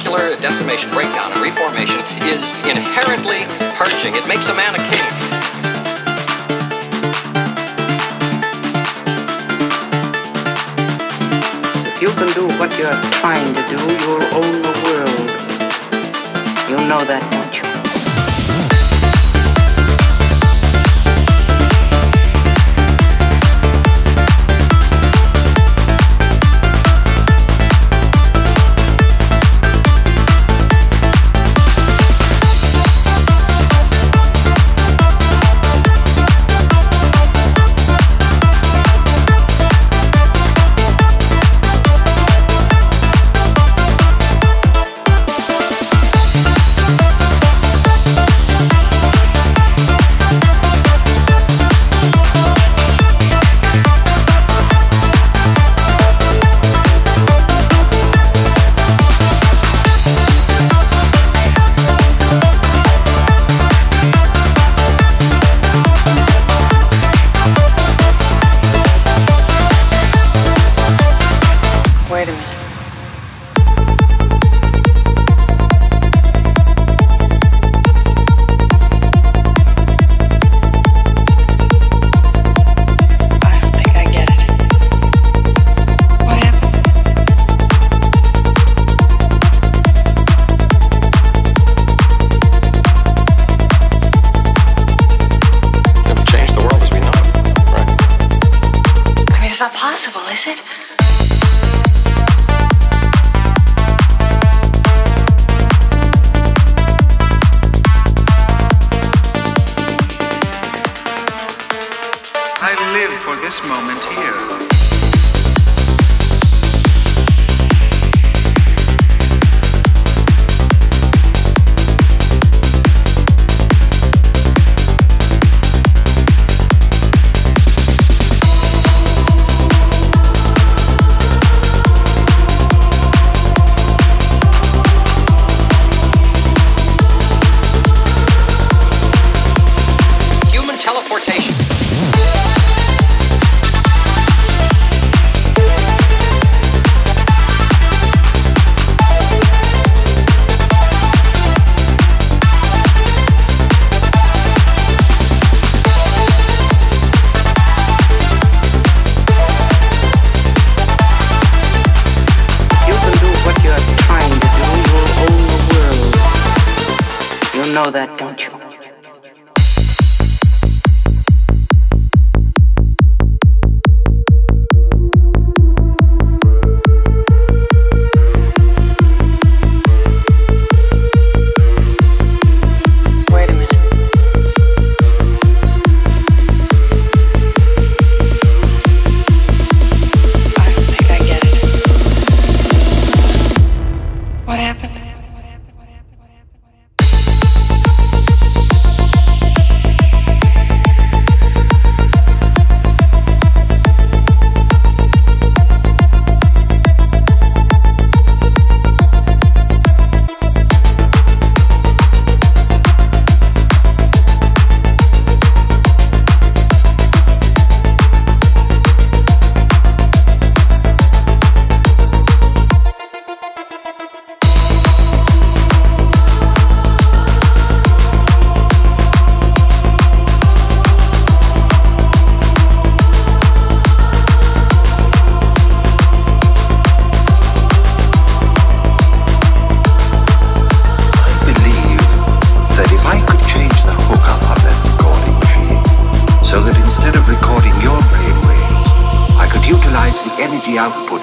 molecular decimation, breakdown, and reformation is inherently purging. It makes a man a king. If you can do what you're trying to do, you'll own the world. You know that, don't you? For this moment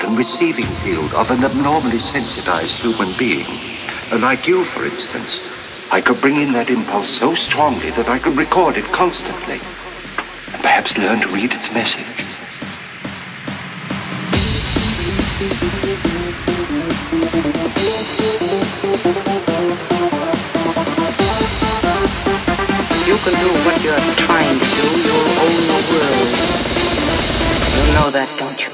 and receiving field of an abnormally sensitized human being, like you, for instance, I could bring in that impulse so strongly that I could record it constantly and perhaps learn to read its message. You can do what you're trying to do, you'll own the world. You know that, don't you?